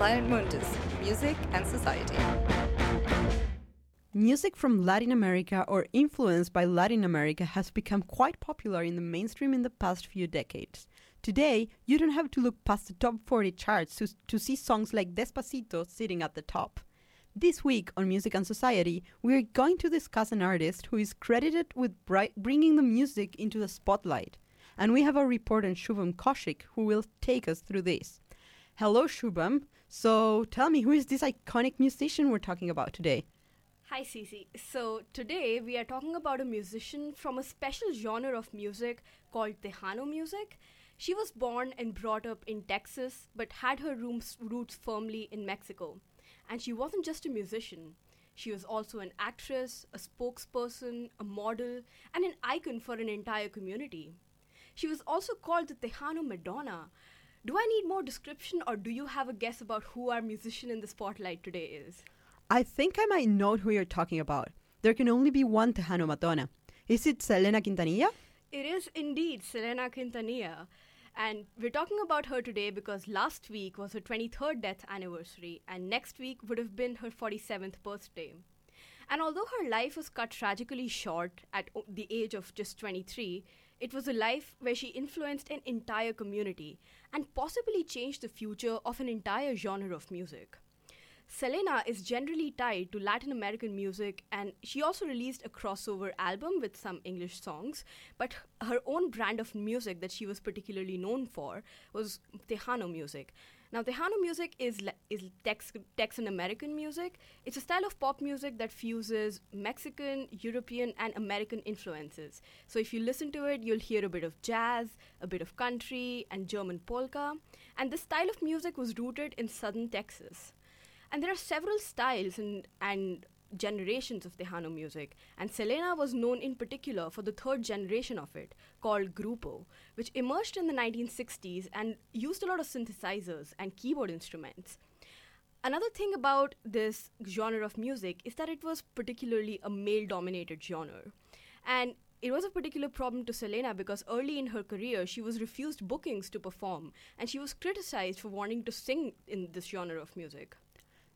Planet Mundus Music and Society. Music from Latin America or influenced by Latin America has become quite popular in the mainstream in the past few decades. Today, you don't have to look past the top 40 charts to, to see songs like Despacito sitting at the top. This week on Music and Society, we're going to discuss an artist who is credited with bringing the music into the spotlight. And we have a reporter Shubham Kaushik who will take us through this. Hello, Shubham. So tell me, who is this iconic musician we're talking about today? Hi, Cece. So, today we are talking about a musician from a special genre of music called Tejano music. She was born and brought up in Texas, but had her roots, firmly in Mexico. And she wasn't just a musician, she was also an actress, a spokesperson, a model, and an icon for an entire community. She was also called the Tejano Madonna. Do I need more description, or do you have a guess about who our musician in the spotlight today is? I think I might know who you're talking about. There can only be one Tejano Madonna. Is it Selena Quintanilla? It is indeed Selena Quintanilla. And we're talking about her today because last week was her 23rd death anniversary, and next week would have been her 47th birthday. And although her life was cut tragically short at o- the age of just 23, it was a life where she influenced an entire community and possibly changed the future of an entire genre of music. Selena is generally tied to Latin American music, and she also released a crossover album with some English songs. But her own brand of music that she was particularly known for was Tejano music. Now, Tejano music is le- is Tex- Texan American music. It's a style of pop music that fuses Mexican, European, and American influences. So, if you listen to it, you'll hear a bit of jazz, a bit of country, and German polka. And this style of music was rooted in southern Texas. And there are several styles and, and generations of Tejano music, and Selena was known in particular for the third generation of it, called Grupo, which emerged in the 1960s and used a lot of synthesizers and keyboard instruments. Another thing about this genre of music is that it was particularly a male dominated genre. And it was a particular problem to Selena because early in her career she was refused bookings to perform and she was criticized for wanting to sing in this genre of music.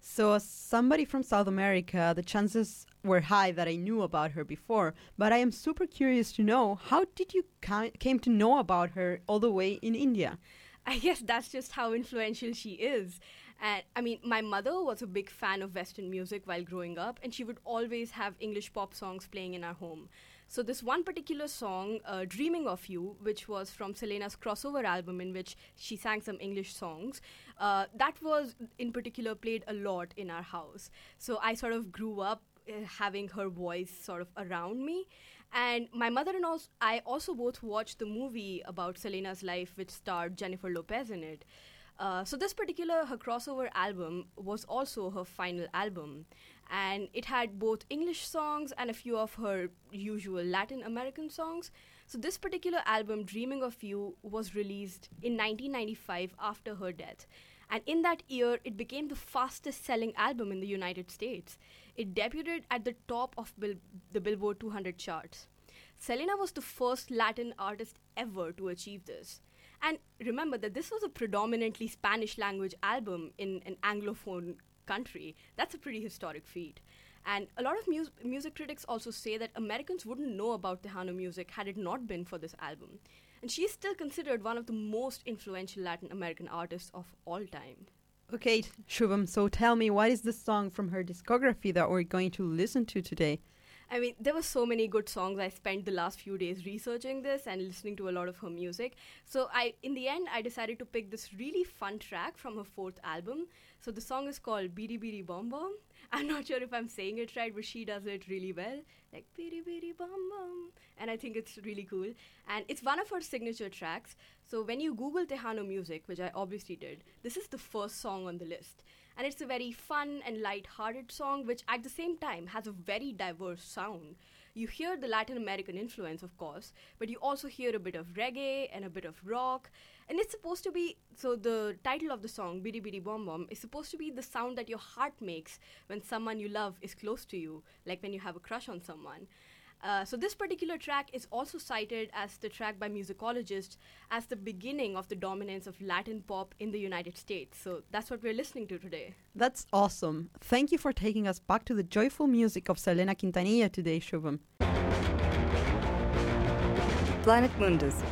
So, as somebody from South America, the chances were high that I knew about her before. But I am super curious to know how did you ki- came to know about her all the way in India? I guess that's just how influential she is. And I mean, my mother was a big fan of Western music while growing up, and she would always have English pop songs playing in our home. So, this one particular song, uh, Dreaming of You, which was from Selena's crossover album in which she sang some English songs, uh, that was in particular played a lot in our house. So, I sort of grew up uh, having her voice sort of around me. And my mother and also, I also both watched the movie about Selena's life, which starred Jennifer Lopez in it. Uh, so this particular her crossover album was also her final album, and it had both English songs and a few of her usual Latin American songs. So this particular album, Dreaming of You, was released in 1995 after her death. And in that year, it became the fastest selling album in the United States. It debuted at the top of Bill- the Billboard 200 charts. Selena was the first Latin artist ever to achieve this. And remember that this was a predominantly Spanish language album in an Anglophone country. That's a pretty historic feat. And a lot of mus- music critics also say that Americans wouldn't know about Tejano music had it not been for this album. And she's still considered one of the most influential Latin American artists of all time. Okay, Shubham, so tell me, what is the song from her discography that we're going to listen to today? I mean, there were so many good songs. I spent the last few days researching this and listening to a lot of her music. So I, in the end, I decided to pick this really fun track from her fourth album. So the song is called Bidi Bidi Bom Bom. I'm not sure if I'm saying it right, but she does it really well, like Bidi Bidi Bom Bom, and I think it's really cool. And it's one of her signature tracks. So when you Google Tejano music, which I obviously did, this is the first song on the list and it's a very fun and light-hearted song which at the same time has a very diverse sound. You hear the latin american influence of course but you also hear a bit of reggae and a bit of rock. And it's supposed to be so the title of the song bidi bidi bom bom is supposed to be the sound that your heart makes when someone you love is close to you like when you have a crush on someone Uh, so, this particular track is also cited as the track by musicologists as the beginning of the dominance of Latin pop in the United States. So, that's what we're listening to today. That's awesome. Thank you for taking us back to the joyful music of Selena Quintanilla today, Shubham. Planet Mundus.